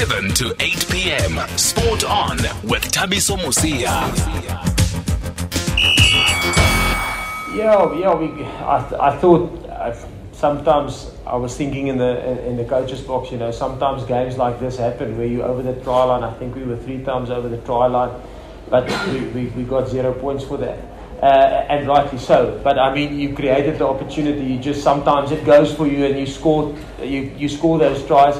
7 to 8 p.m. Sport on with Thabiso Mosia. Yeah, yeah. We, I, I thought uh, sometimes I was thinking in the in the coaches box. You know, sometimes games like this happen where you over the try line. I think we were three times over the try line, but we, we, we got zero points for that. Uh, and rightly so. But I mean, you created the opportunity. You just sometimes it goes for you, and you score you, you score those tries.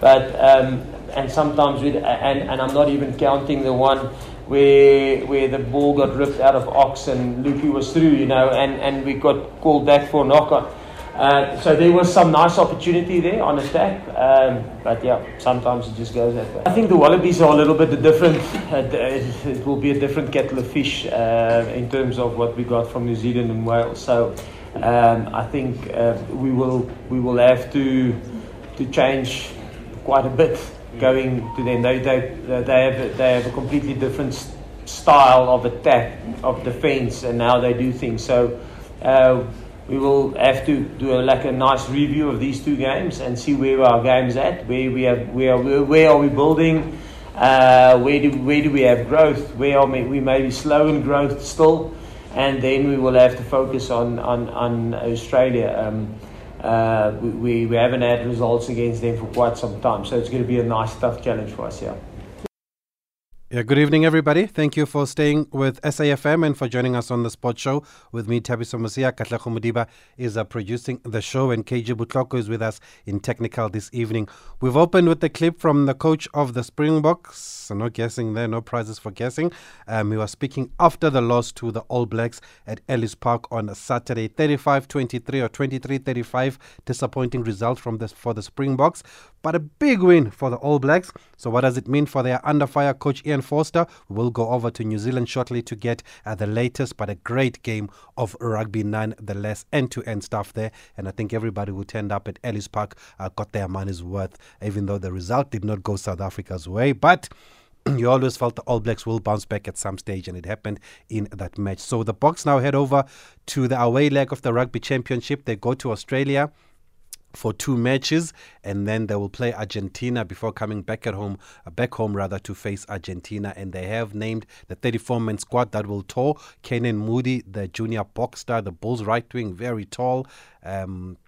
But um, and sometimes we and, and I'm not even counting the one where where the ball got ripped out of Ox and Luki was through, you know, and, and we got called back for a knock on. Uh, so there was some nice opportunity there on attack, um, but yeah, sometimes it just goes that way. I think the Wallabies are a little bit different. It will be a different kettle of fish uh, in terms of what we got from New Zealand and Wales. So um, I think uh, we will we will have to to change quite a bit going to them. They they they have they have a completely different style of attack of defense and how they do things. So. Uh, we will have to do a, like a nice review of these two games and see where our games at, where we have, where where are we building, uh, where do where do we have growth, where are we, we may be slow in growth still, and then we will have to focus on on, on Australia. Um, uh, we, we haven't had results against them for quite some time, so it's going to be a nice tough challenge for us. Yeah. Yeah, good evening, everybody. Thank you for staying with SAFM and for joining us on the Sports Show with me, Thabiso Mosia. Katleho Mudiba is uh, producing the show, and KJ Butloko is with us in technical this evening. We've opened with the clip from the coach of the Springboks. No guessing there, no prizes for guessing. Um, he was speaking after the loss to the All Blacks at Ellis Park on Saturday, 35-23 or 23-35. Disappointing result from this for the Springboks, but a big win for the All Blacks. So what does it mean for their under fire coach Ian Foster? We'll go over to New Zealand shortly to get uh, the latest, but a great game of rugby nonetheless, end-to-end stuff there. And I think everybody who turned up at Ellis Park uh, got their money's worth, even though the result did not go South Africa's way. But you always felt the All Blacks will bounce back at some stage, and it happened in that match. So the Boks now head over to the away leg of the Rugby Championship. They go to Australia for two matches, and then they will play Argentina before coming back at home, uh, back home rather, to face Argentina. And they have named the 34-man squad that will tour. Canan Moodie, the junior Boks star, the Bulls right wing, very tall. Um,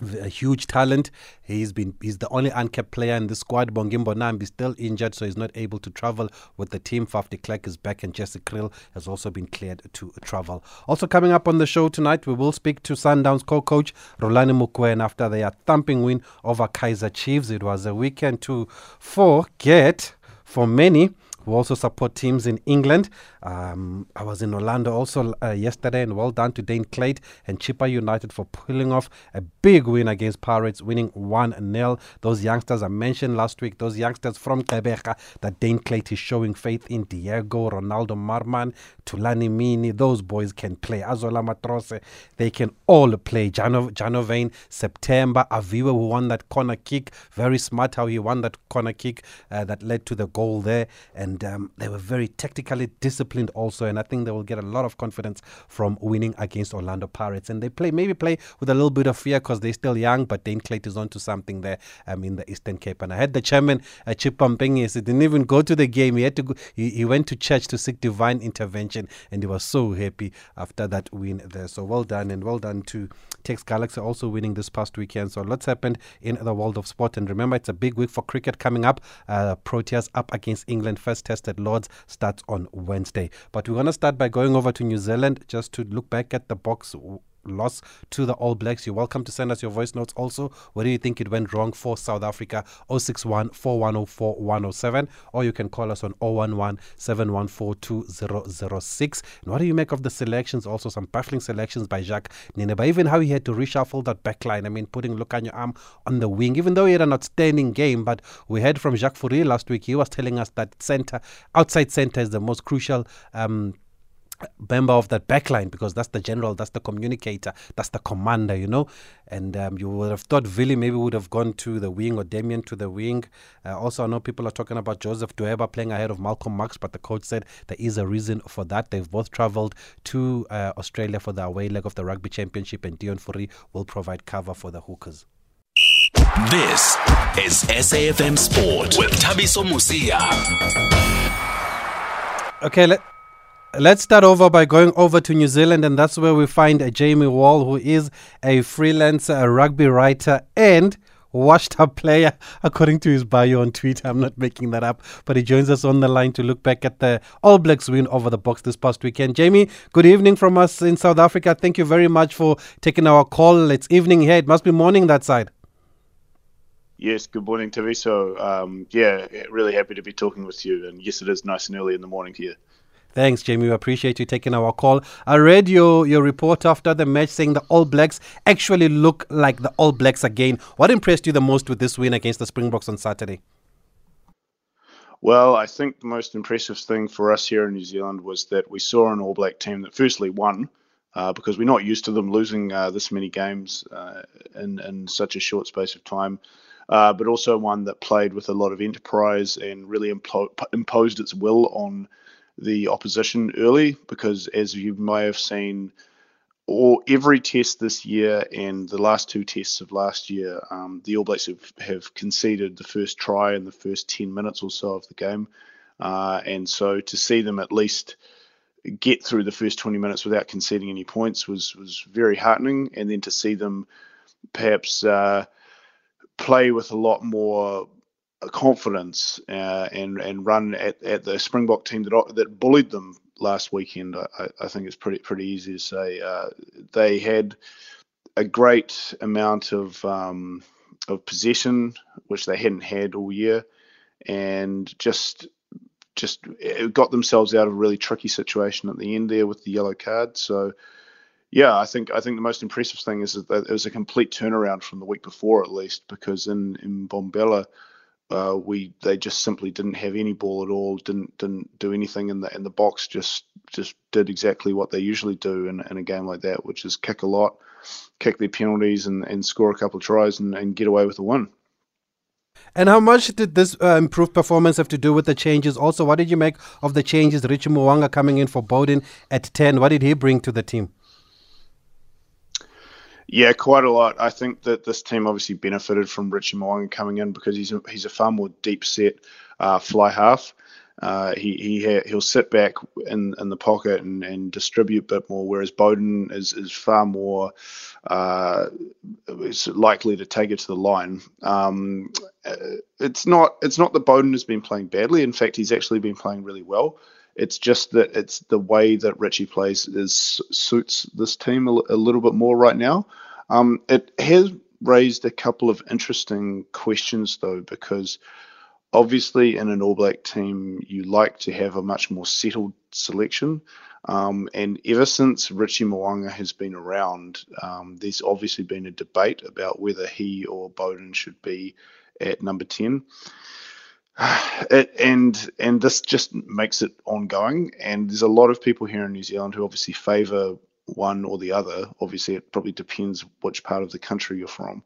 a huge talent. He's been he's the only uncapped player in the squad. Bongi Mbonambi still injured, so he's not able to travel with the team. Faf Klerk is back, and Jesse Kriel has also been cleared to travel. Also coming up on the show tonight, we will speak to Sundowns co-coach Rhulani Mokoena after their thumping win over Kaizer Chiefs. It was a weekend to forget for many who also support teams in England. Um, I was in Orlando also uh, yesterday, and well done to Dane Clayton and Chippa United for pulling off a big win against Pirates, winning 1 0. Those youngsters I mentioned last week, those youngsters from Quebec that Dane Clayton is showing faith in Diego, Ronaldo Marman, Tulani Mini. Those boys can play. Azola Matrose, they can all play. Jano, Janovane, September, Aviva, who won that corner kick. Very smart how he won that corner kick uh, that led to the goal there. And um, they were very tactically disciplined also. And I think they will get a lot of confidence from winning against Orlando Pirates. And they play, maybe play with a little bit of fear because they're still young, but Dane Clayton is onto something there um, in the Eastern Cape. And I had the chairman, uh, Chip Pampenge, he didn't even go to the game. He had to go, he, he went to church to seek divine intervention. And he was so happy after that win there. So well done. And well done to TS Galaxy also winning this past weekend. So lots happened in the world of sport. And remember, it's a big week for cricket coming up. Uh, Proteas up against England. First test at Lords starts on Wednesday. But we're going to start by going over to New Zealand just to look back at the Boks loss to the All Blacks. You're welcome to send us your voice notes also. Where do you think it went wrong for South Africa? 061 4104 107. Or you can call us on 011 714 2006. And what do you make of the selections? Also, some baffling selections by Jacques Nienaber. Even how he had to reshuffle that backline. I mean, putting Lukhanyo Am on the wing, even though he had an outstanding game. But we heard from Jacques Fourie last week. He was telling us that center, outside center, is the most crucial. Um, member of that backline because that's the general, that's the communicator, that's the commander, you know. And um, you would have thought Vili maybe would have gone to the wing or Damien to the wing. Uh, also, I know people are talking about Joseph Dweba playing ahead of Malcolm Marx, but the coach said there is a reason for that. They've both travelled to uh, Australia for the away leg of the Rugby Championship, and Deon Fourie will provide cover for the Hookers. This is SAFM Sport with Tabi Mosia. Okay, let, let's start over by going over to New Zealand, and that's where we find uh, Jamie Wall, who is a freelance uh, rugby writer and washed up player, according to his bio on Twitter. I'm not making that up, but he joins us on the line to look back at the All Blacks win over the Boks this past weekend. Jamie, good evening from us in South Africa. Thank you very much for taking our call. It's evening here. It must be morning that side. Yes, good morning, Taviso. Um, yeah, really happy to be talking with you. And yes, it is nice and early in the morning here. Thanks, Jamie. We appreciate you taking our call. I read your, your report after the match saying the All Blacks actually look like the All Blacks again. What impressed you the most with this win against the Springboks on Saturday? Well, I think the most impressive thing for us here in New Zealand was that we saw an All Black team that firstly won. Uh, because we're not used to them losing uh, this many games uh, in, in such a short space of time uh, but also one that played with a lot of enterprise and really impl- imposed its will on the opposition early. Because as you may have seen, or every test this year and the last two tests of last year, um, the All Blacks have, have conceded the first try in the first 10 minutes or so of the game. Uh, and so to see them at least get through the first 20 minutes without conceding any points was was very heartening. And then to see them perhaps uh, play with a lot more confidence uh, and and run at, at the Springbok team that that bullied them last weekend. I, I think it's pretty pretty easy to say uh, they had a great amount of um, of possession, which they hadn't had all year, and just just got themselves out of a really tricky situation at the end there with the yellow card. So yeah, I think I think the most impressive thing is that it was a complete turnaround from the week before, at least, because in in Mbombela, uh, we they just simply didn't have any ball at all, didn't didn't do anything in the in the box, just just did exactly what they usually do in, in a game like that, which is kick a lot, kick their penalties, and, and score a couple of tries and, and get away with a win. And how much did this uh, improved performance have to do with the changes? Also, what did you make of the changes? Richie Mo'unga coming in for Beauden at 10. What did he bring to the team? Yeah, quite a lot. I think that this team obviously benefited from Richie Mo'unga coming in because he's a, he's a far more deep set uh, fly half. Uh, he he ha- he'll sit back in, in the pocket and, and distribute a bit more, whereas Beauden is is far more uh, is likely to take it to the line. Um, it's not it's not that Beauden has been playing badly. In fact, he's actually been playing really well. It's just that it's the way that Richie plays is suits this team a, a little bit more right now. Um, it has raised a couple of interesting questions though, because obviously in an All Black team you like to have a much more settled selection. Um, and ever since Richie Mo'unga has been around, um, there's obviously been a debate about whether he or Beauden should be at number 10. It, and and this just makes it ongoing. And there's a lot of people here in New Zealand who obviously favour one or the other. Obviously, it probably depends which part of the country you're from.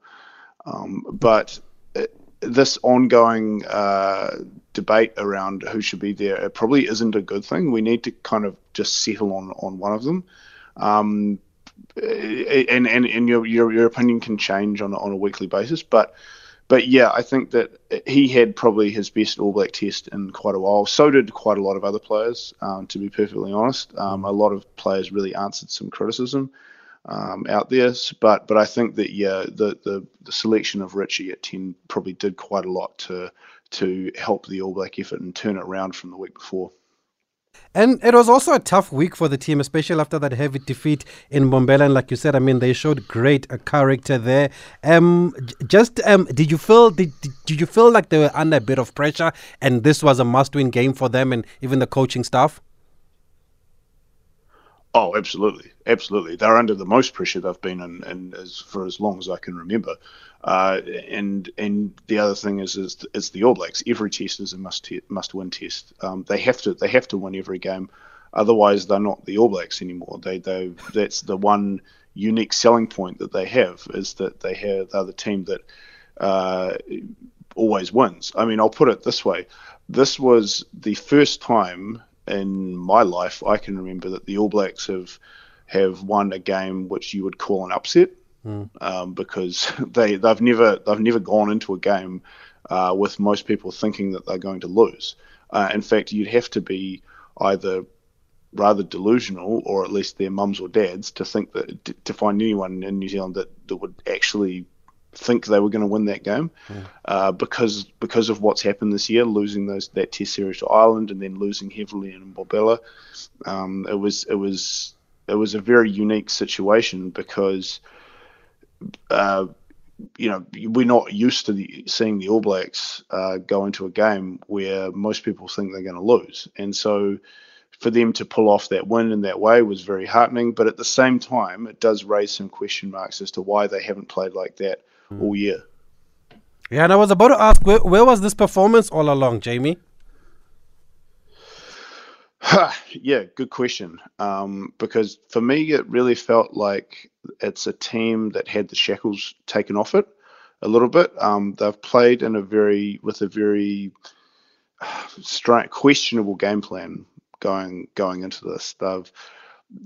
Um, but it, this ongoing uh, debate around who should be there it probably isn't a good thing. We need to kind of just settle on on one of them. Um, and and, and your, your your opinion can change on on a weekly basis, but but yeah, I think that he had probably his best All Black test in quite a while. So did quite a lot of other players, um, to be perfectly honest. Um, a lot of players really answered some criticism um, out there, but but I think that yeah, the, the the selection of Richie at ten probably did quite a lot to to help the All Black effort and turn it around from the week before. And it was also a tough week for the team, especially after that heavy defeat in Mbombela. And like you said, I mean, they showed great uh, character there. Um, just um, did you feel did, did you feel like they were under a bit of pressure, and this was a must-win game for them and even the coaching staff? Oh, absolutely, absolutely. They're under the most pressure they've been in, in as for as long as I can remember. Uh, and and the other thing is is it's the All Blacks. Every test is a must te- must win test. Um, they have to they have to win every game, otherwise they're not the All Blacks anymore. They they that's the one unique selling point that they have is that they have they're the team that uh, always wins. I mean, I'll put it this way: this was the first time in my life I can remember that the All Blacks have have won a game which you would call an upset. mm. um, because they they've never they've never gone into a game uh, with most people thinking that they're going to lose. Uh, in fact, you'd have to be either rather delusional, or at least their mums or dads, to think that to find anyone in New Zealand that, that would actually think they were going to win that game, mm. uh, because because of what's happened this year, losing those that Test series to Ireland and then losing heavily in Mbombela, um, it was it was it was a very unique situation because. Uh, you know, we're not used to the, seeing the All Blacks uh, go into a game where most people think they're going to lose, and so for them to pull off that win in that way was very heartening. But at the same time, it does raise some question marks as to why they haven't played like that. All year. Yeah, and I was about to ask, where, where was this performance all along, Jamie? yeah, good question. Um, because for me, it really felt like it's a team that had the shackles taken off it a little bit. Um, they've played in a very with a very questionable game plan going going into this. They've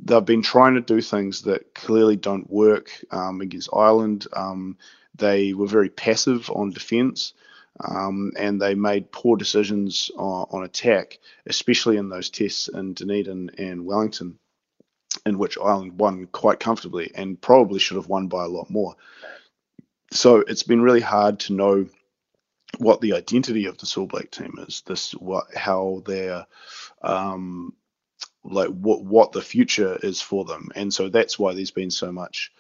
they've been trying to do things that clearly don't work um, against Ireland. Um, they were very passive on defence. Um, and they made poor decisions on, on, attack, especially in those tests in Dunedin and Wellington, in which Ireland won quite comfortably and probably should have won by a lot more. So it's been really hard to know what the identity of the All Black team is. This what how they're um, like what what the future is for them, and so that's why there's been so much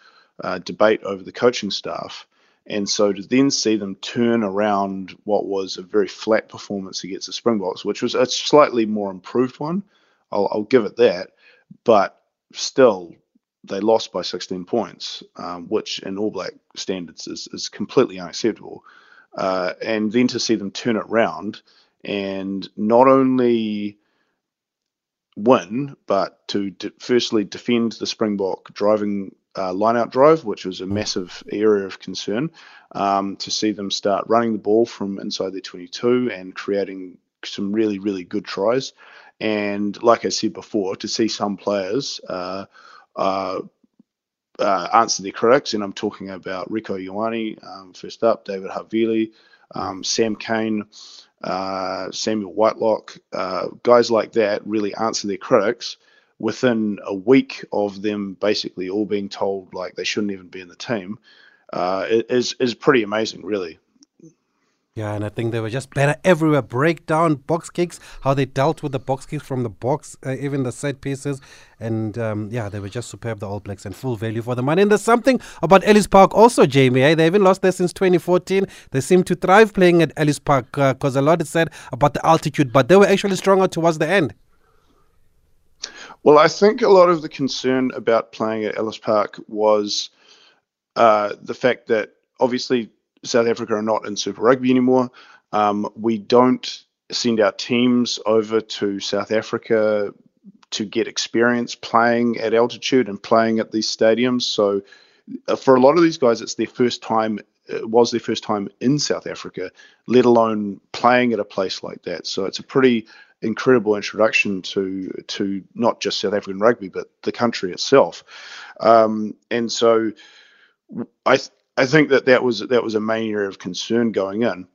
uh, debate over the coaching staff. And so to then see them turn around what was a very flat performance against the Springboks, which was a slightly more improved one, I'll, I'll give it that, but still they lost by 16 points, um, which in All Black standards is, is completely unacceptable. Uh, and then to see them turn it around and not only win, but to de- firstly defend the Springbok driving uh, line-out drive, which was a massive area of concern, um, to see them start running the ball from inside their 22 and creating some really, really good tries. And like I said before, to see some players uh, uh, uh, answer their critics, and I'm talking about Rieko Ioane, um, first up, David Havili, um, Sam Cane, uh, Samuel Whitelock, uh, guys like that really answer their critics within a week of them basically all being told like they shouldn't even be in the team uh, is is pretty amazing, really. Yeah, and I think they were just better everywhere. Breakdown, box kicks, how they dealt with the box kicks from the box, uh, even the set pieces. And um, yeah, they were just superb, the All Blacks, and full value for the money. And there's something about Ellis Park also, Jamie. Eh? They haven't lost there since 2014. They seem to thrive playing at Ellis Park because uh, a lot is said about the altitude, but they were actually stronger towards the end. Well, I think a lot of the concern about playing at Ellis Park was uh, the fact that obviously South Africa are not in Super Rugby anymore. Um, we don't send our teams over to South Africa to get experience playing at altitude and playing at these stadiums. So, uh, for a lot of these guys, it's their first time. It was their first time in South Africa, let alone playing at a place like that. So it's a pretty incredible introduction to to not just South African rugby, but the country itself. Um, and so, I I think that that was that was a main area of concern going in.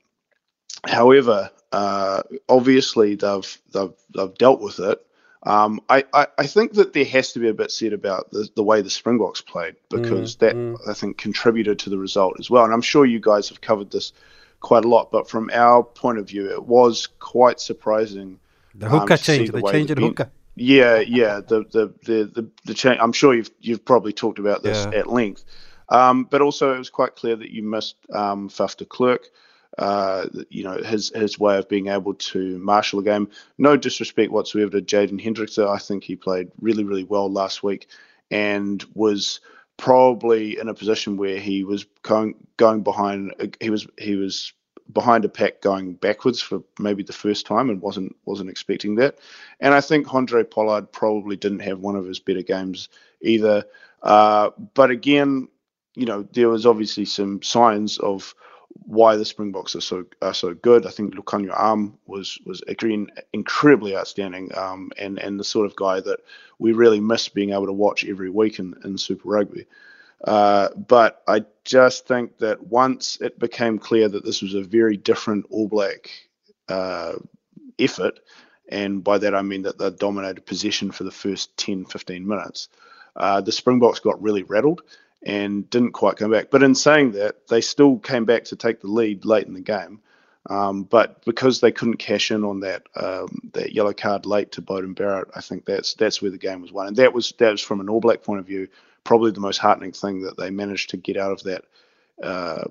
However, uh, obviously they've they've they've dealt with it. Um, I, I, I, think that there has to be a bit said about the, the way the Springboks played because mm, that mm. I think contributed to the result as well. And I'm sure you guys have covered this quite a lot, but from our point of view, it was quite surprising. The hooker um, change, the, the change in hooker. Yeah, yeah. The the the the, the change. I'm sure you've you've probably talked about this yeah. at length. Um, but also, it was quite clear that you missed um, Faf de Klerk. Uh, you know his his way of being able to marshal a game. No disrespect whatsoever to Jaden Hendrikse. I think he played really really well last week and was probably in a position where he was going going behind. He was he was behind a pack going backwards for maybe the first time and wasn't wasn't expecting that. And I think Handré Pollard probably didn't have one of his better games either. Uh, but again, you know, there was obviously some signs of why the Springboks are so are so good. I think Lukhanyo Am was was again incredibly outstanding, um, and and the sort of guy that we really miss being able to watch every week in, in Super Rugby. Uh, but I just think that once it became clear that this was a very different All Black uh, effort, and by that I mean that they dominated possession for the first 10, 15 minutes, uh, the Springboks got really rattled and didn't quite come back. But in saying that, they still came back to take the lead late in the game. Um, but because they couldn't cash in on that um, that yellow card late to Beauden Barrett, I think that's that's where the game was won, and that was that was from an All Black point of view, probably the most heartening thing that they managed to get out of that uh,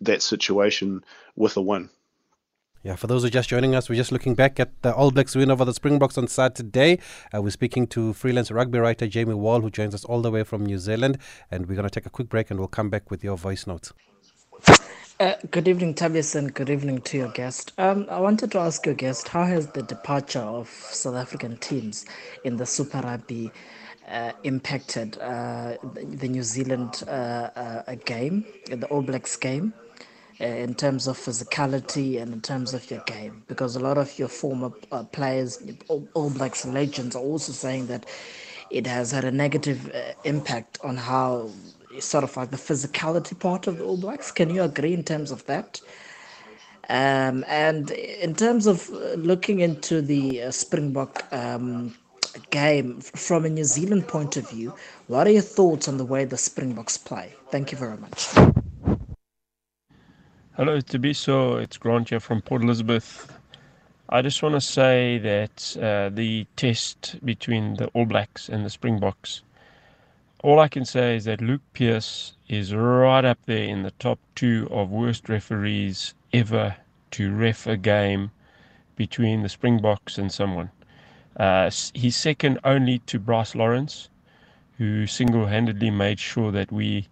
that situation with a win. Yeah, for those who are just joining us, we're just looking back at the All Blacks win over the Springboks on Saturday. Uh, we're speaking to freelance rugby writer Jamie Wall, who joins us all the way from New Zealand. And we're going to take a quick break and we'll come back with your voice notes. Uh, good evening, Tabias, and good evening to your guest. Um, I wanted to ask your guest how has the departure of South African teams in the Super Rugby uh, impacted uh, the New Zealand uh, uh, game, the All Blacks game? Uh, in terms of physicality and in terms of your game because a lot of your former players all, blacks legends are also saying that it has had a negative impact on how sort of like the physicality part of the all blacks can you agree in terms of that um, and in terms of looking into the uh, springbok um, game from a new zealand point of view what are your thoughts on the way the springboks play thank you very much Hello, Tabiso. It's Grant here from Port Elizabeth. I just want to say that uh, the test between the All Blacks and the Springboks, all I can say is that Luke Pearce is right up there in the top two of worst referees ever to ref a game between the Springboks and someone. Uh, he's second only to Bryce Lawrence, who single handedly made sure that we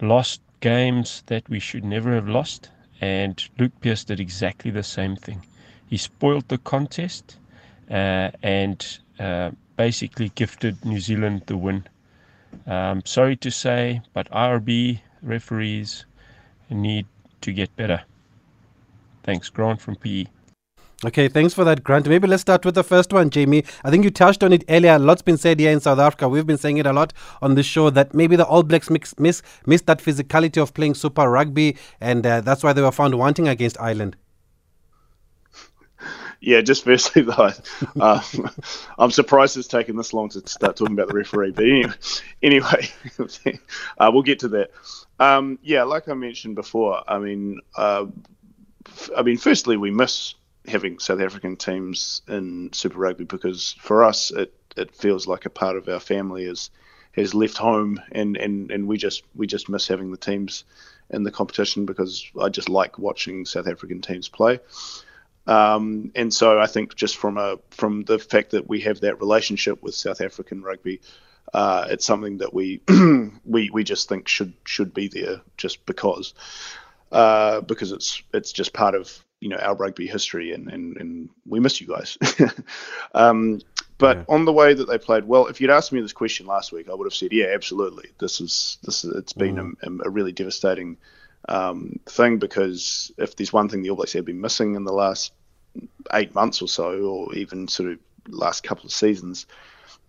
lost games that we should never have lost, and Luke Pearce did exactly the same thing. He spoiled the contest uh, and uh, basically gifted New Zealand the win. Um, sorry to say, but IRB referees need to get better. Thanks, Grant from PE. Okay, thanks for that, Grant. Maybe let's start with the first one, Jamie. I think you touched on it earlier. A lot's been said here in South Africa. We've been saying it a lot on the show that maybe the All Blacks mix, miss missed that physicality of playing Super Rugby, and uh, that's why they were found wanting against Ireland. Yeah, just firstly though, uh, I'm surprised it's taken this long to start talking about the referee. But anyway, anyway uh, we'll get to that. Um, yeah, like I mentioned before, I mean, uh, I mean, firstly, we miss having South African teams in Super Rugby because for us it, it feels like a part of our family is has left home and, and, and we just we just miss having the teams in the competition because I just like watching South African teams play. Um, and so I think just from a from the fact that we have that relationship with South African rugby, uh, it's something that we we we just think should should be there just because uh, because it's it's just part of you know our rugby history, and and, and we miss you guys. um, but yeah. on the way that they played, well, if you'd asked me this question last week, I would have said, yeah, absolutely. This is this is, it's been mm. a, a, really devastating um, thing because if there's one thing the All Blacks have been missing in the last eight months or so, or even sort of last couple of seasons,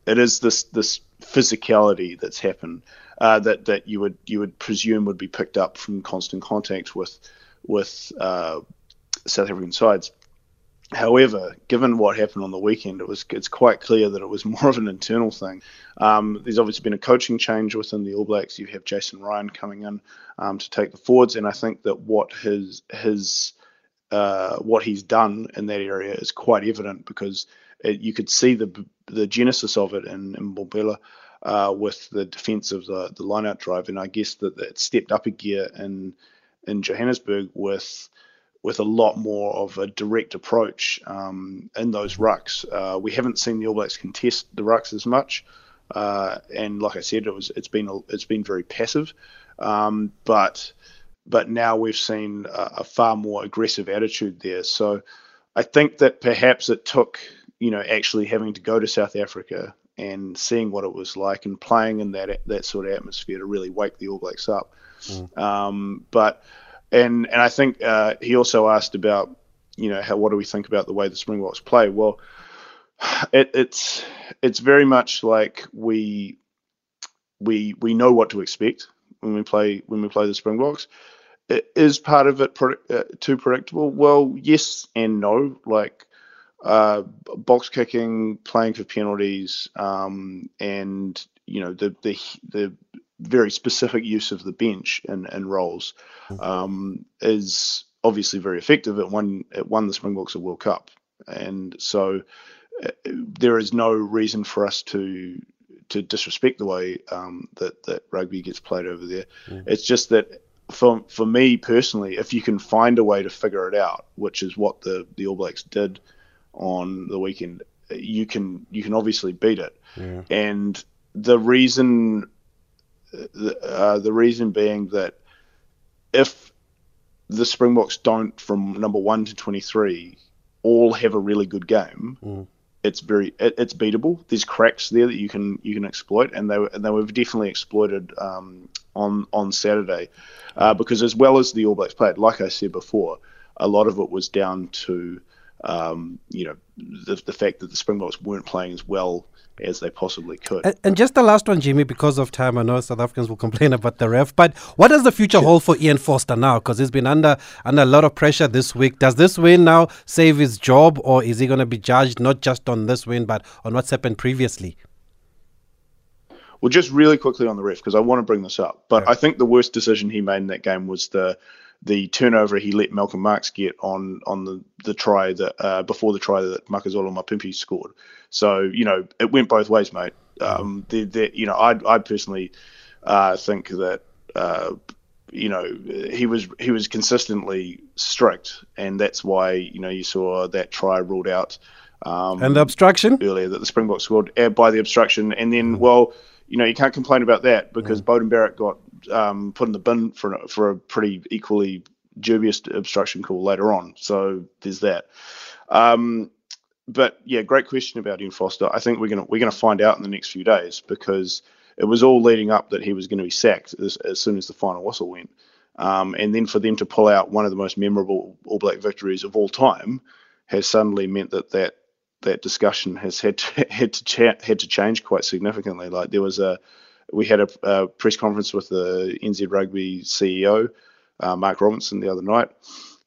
it is this this physicality that's happened uh, that that you would you would presume would be picked up from constant contact with with uh, South African sides. However, given what happened on the weekend, it was it's quite clear that it was more of an internal thing. Um, there's obviously been a coaching change within the All Blacks. You have Jason Ryan coming in um, to take the forwards, and I think that what his his uh, what he's done in that area is quite evident because it, you could see the the genesis of it in, in uh, with the defence of the the lineout drive, and I guess that it stepped up a gear in in Johannesburg with with a lot more of a direct approach um, in those rucks. Uh, we haven't seen the All Blacks contest the rucks as much, uh, and like I said, it was it's been a, it's been very passive, um, but but now we've seen a, a, far more aggressive attitude there. So I think that perhaps it took you know actually having to go to South Africa and seeing what it was like and playing in that that sort of atmosphere to really wake the All Blacks up. Mm. Um, but and and I think uh, he also asked about you know how what do we think about the way the Springboks play? Well, it, it's it's very much like we we we know what to expect when we play when we play the Springboks. It, is part of it pre- uh, too predictable? Well, yes and no. Like uh, box kicking, playing for penalties, um, and you know the the the very specific use of the bench and and roles um, is obviously very effective. It won it won the Springboks a World Cup, and so uh, there is no reason for us to to disrespect the way um, that that rugby gets played over there. Mm. It's just that for for me personally, if you can find a way to figure it out, which is what the the All Blacks did on the weekend, you can you can obviously beat it. Yeah. And the reason uh, the reason being that if the Springboks don't from number one to twenty three all have a really good game, mm. it's very it, it's beatable. There's cracks there that you can you can exploit, and they and they were definitely exploited um, on on Saturday, uh, because as well as the All Blacks played, like I said before, a lot of it was down to um, you know, the, the fact that the Springboks weren't playing as well as they possibly could. And, and, just the last one, Jimmy, because of time, I know South Africans will complain about the ref, but what does the future sure. hold for Ian Foster now? Because he's been under under a lot of pressure this week. Does this win now save his job, or is he going to be judged not just on this win, but on what's happened previously? Well, just really quickly on the ref, because I want to bring this up, but yeah. I think the worst decision he made in that game was the the turnover he let Malcolm Marx get on on the the try that uh, before the try that Makazole Mapimpi scored. So you know it went both ways, mate. Um, you know I I personally uh, think that uh, you know he was he was consistently strict, and that's why you know you saw that try ruled out. Um, and the obstruction earlier that the Springboks scored uh, by the obstruction, and then well you know you can't complain about that because mm. Beauden Barrett got um, put in the bin for for a pretty equally dubious obstruction call later on. So there's that. Um, but yeah, great question about Ian Foster. I think we're gonna we're gonna find out in the next few days because it was all leading up that he was going to be sacked as, as soon as the final whistle went. Um, and then for them to pull out one of the most memorable All Black victories of all time has suddenly meant that that that discussion has had to, had to cha- had to change quite significantly. Like there was a we had a, a press conference with the NZ Rugby CEO uh, Mark Robinson the other night,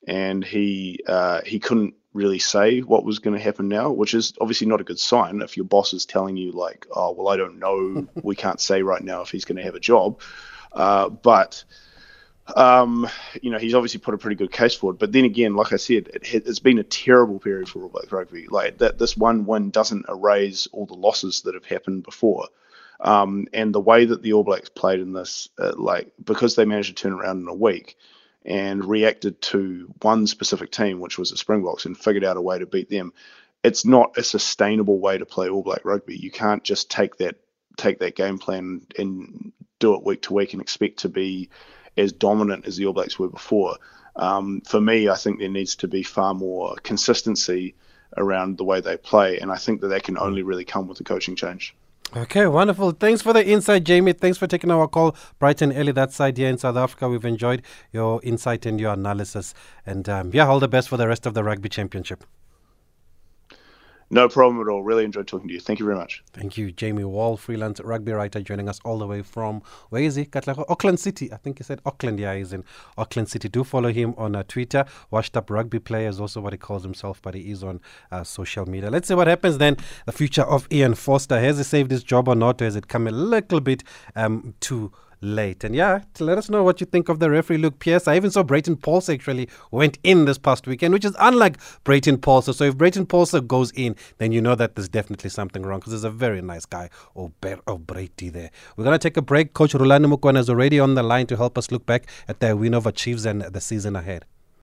and he uh, he couldn't really say what was going to happen now, which is obviously not a good sign if your boss is telling you like, oh well, I don't know, we can't say right now if he's going to have a job, uh, but um, you know, he's obviously put a pretty good case forward. But then again, like I said, it, has been a terrible period for All Blacks rugby. Like that, this one win doesn't erase all the losses that have happened before. Um, and the way that the All Blacks played in this, uh, like because they managed to turn around in a week and reacted to one specific team, which was the Springboks, and figured out a way to beat them. It's not a sustainable way to play All Black rugby. You can't just take that take that game plan and do it week to week and expect to be as dominant as the All Blacks were before. Um, for me, I think there needs to be far more consistency around the way they play, and I think that that can only really come with the coaching change. Okay, wonderful. Thanks for the insight, Jamie. Thanks for taking our call bright and early that side here in South Africa. We've enjoyed your insight and your analysis. And um, yeah, all the best for the rest of the Rugby Championship. No problem at all. Really enjoyed talking to you. Thank you very much. Thank you, Jamie Wall, freelance rugby writer, joining us all the way from where is he? Katlego? Auckland City. I think he said Auckland. Yeah, he's in Auckland City. Do follow him on uh, Twitter. Washed up rugby player is also what he calls himself, but he is on uh, social media. Let's see what happens then. The future of Ian Foster. Has he saved his job or not? Or has it come a little bit um, too late. And yeah, let us know what you think of the referee Luke Pearce. I even saw Breyton Paulse actually went in this past weekend, which is unlike Breyton Paulse. So if Breyton Paulse goes in, then you know that there's definitely something wrong because there's a very nice guy, oh Brady there. We're going to take a break. Coach Rhulani Mokoena is already on the line to help us look back at the win over Chiefs and the season ahead.